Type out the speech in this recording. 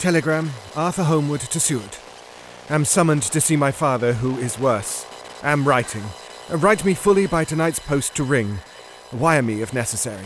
Telegram, Arthur Holmwood to Seward. Am summoned to see my father, who is worse. Am writing. Write me fully by tonight's post to ring. Wire me if necessary.